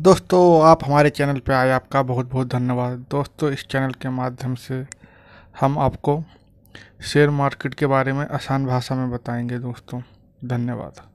दोस्तों, आप हमारे चैनल पर आए, आपका बहुत बहुत धन्यवाद। दोस्तों, इस चैनल के माध्यम से हम आपको शेयर मार्केट के बारे में आसान भाषा में बताएँगे। दोस्तों, धन्यवाद।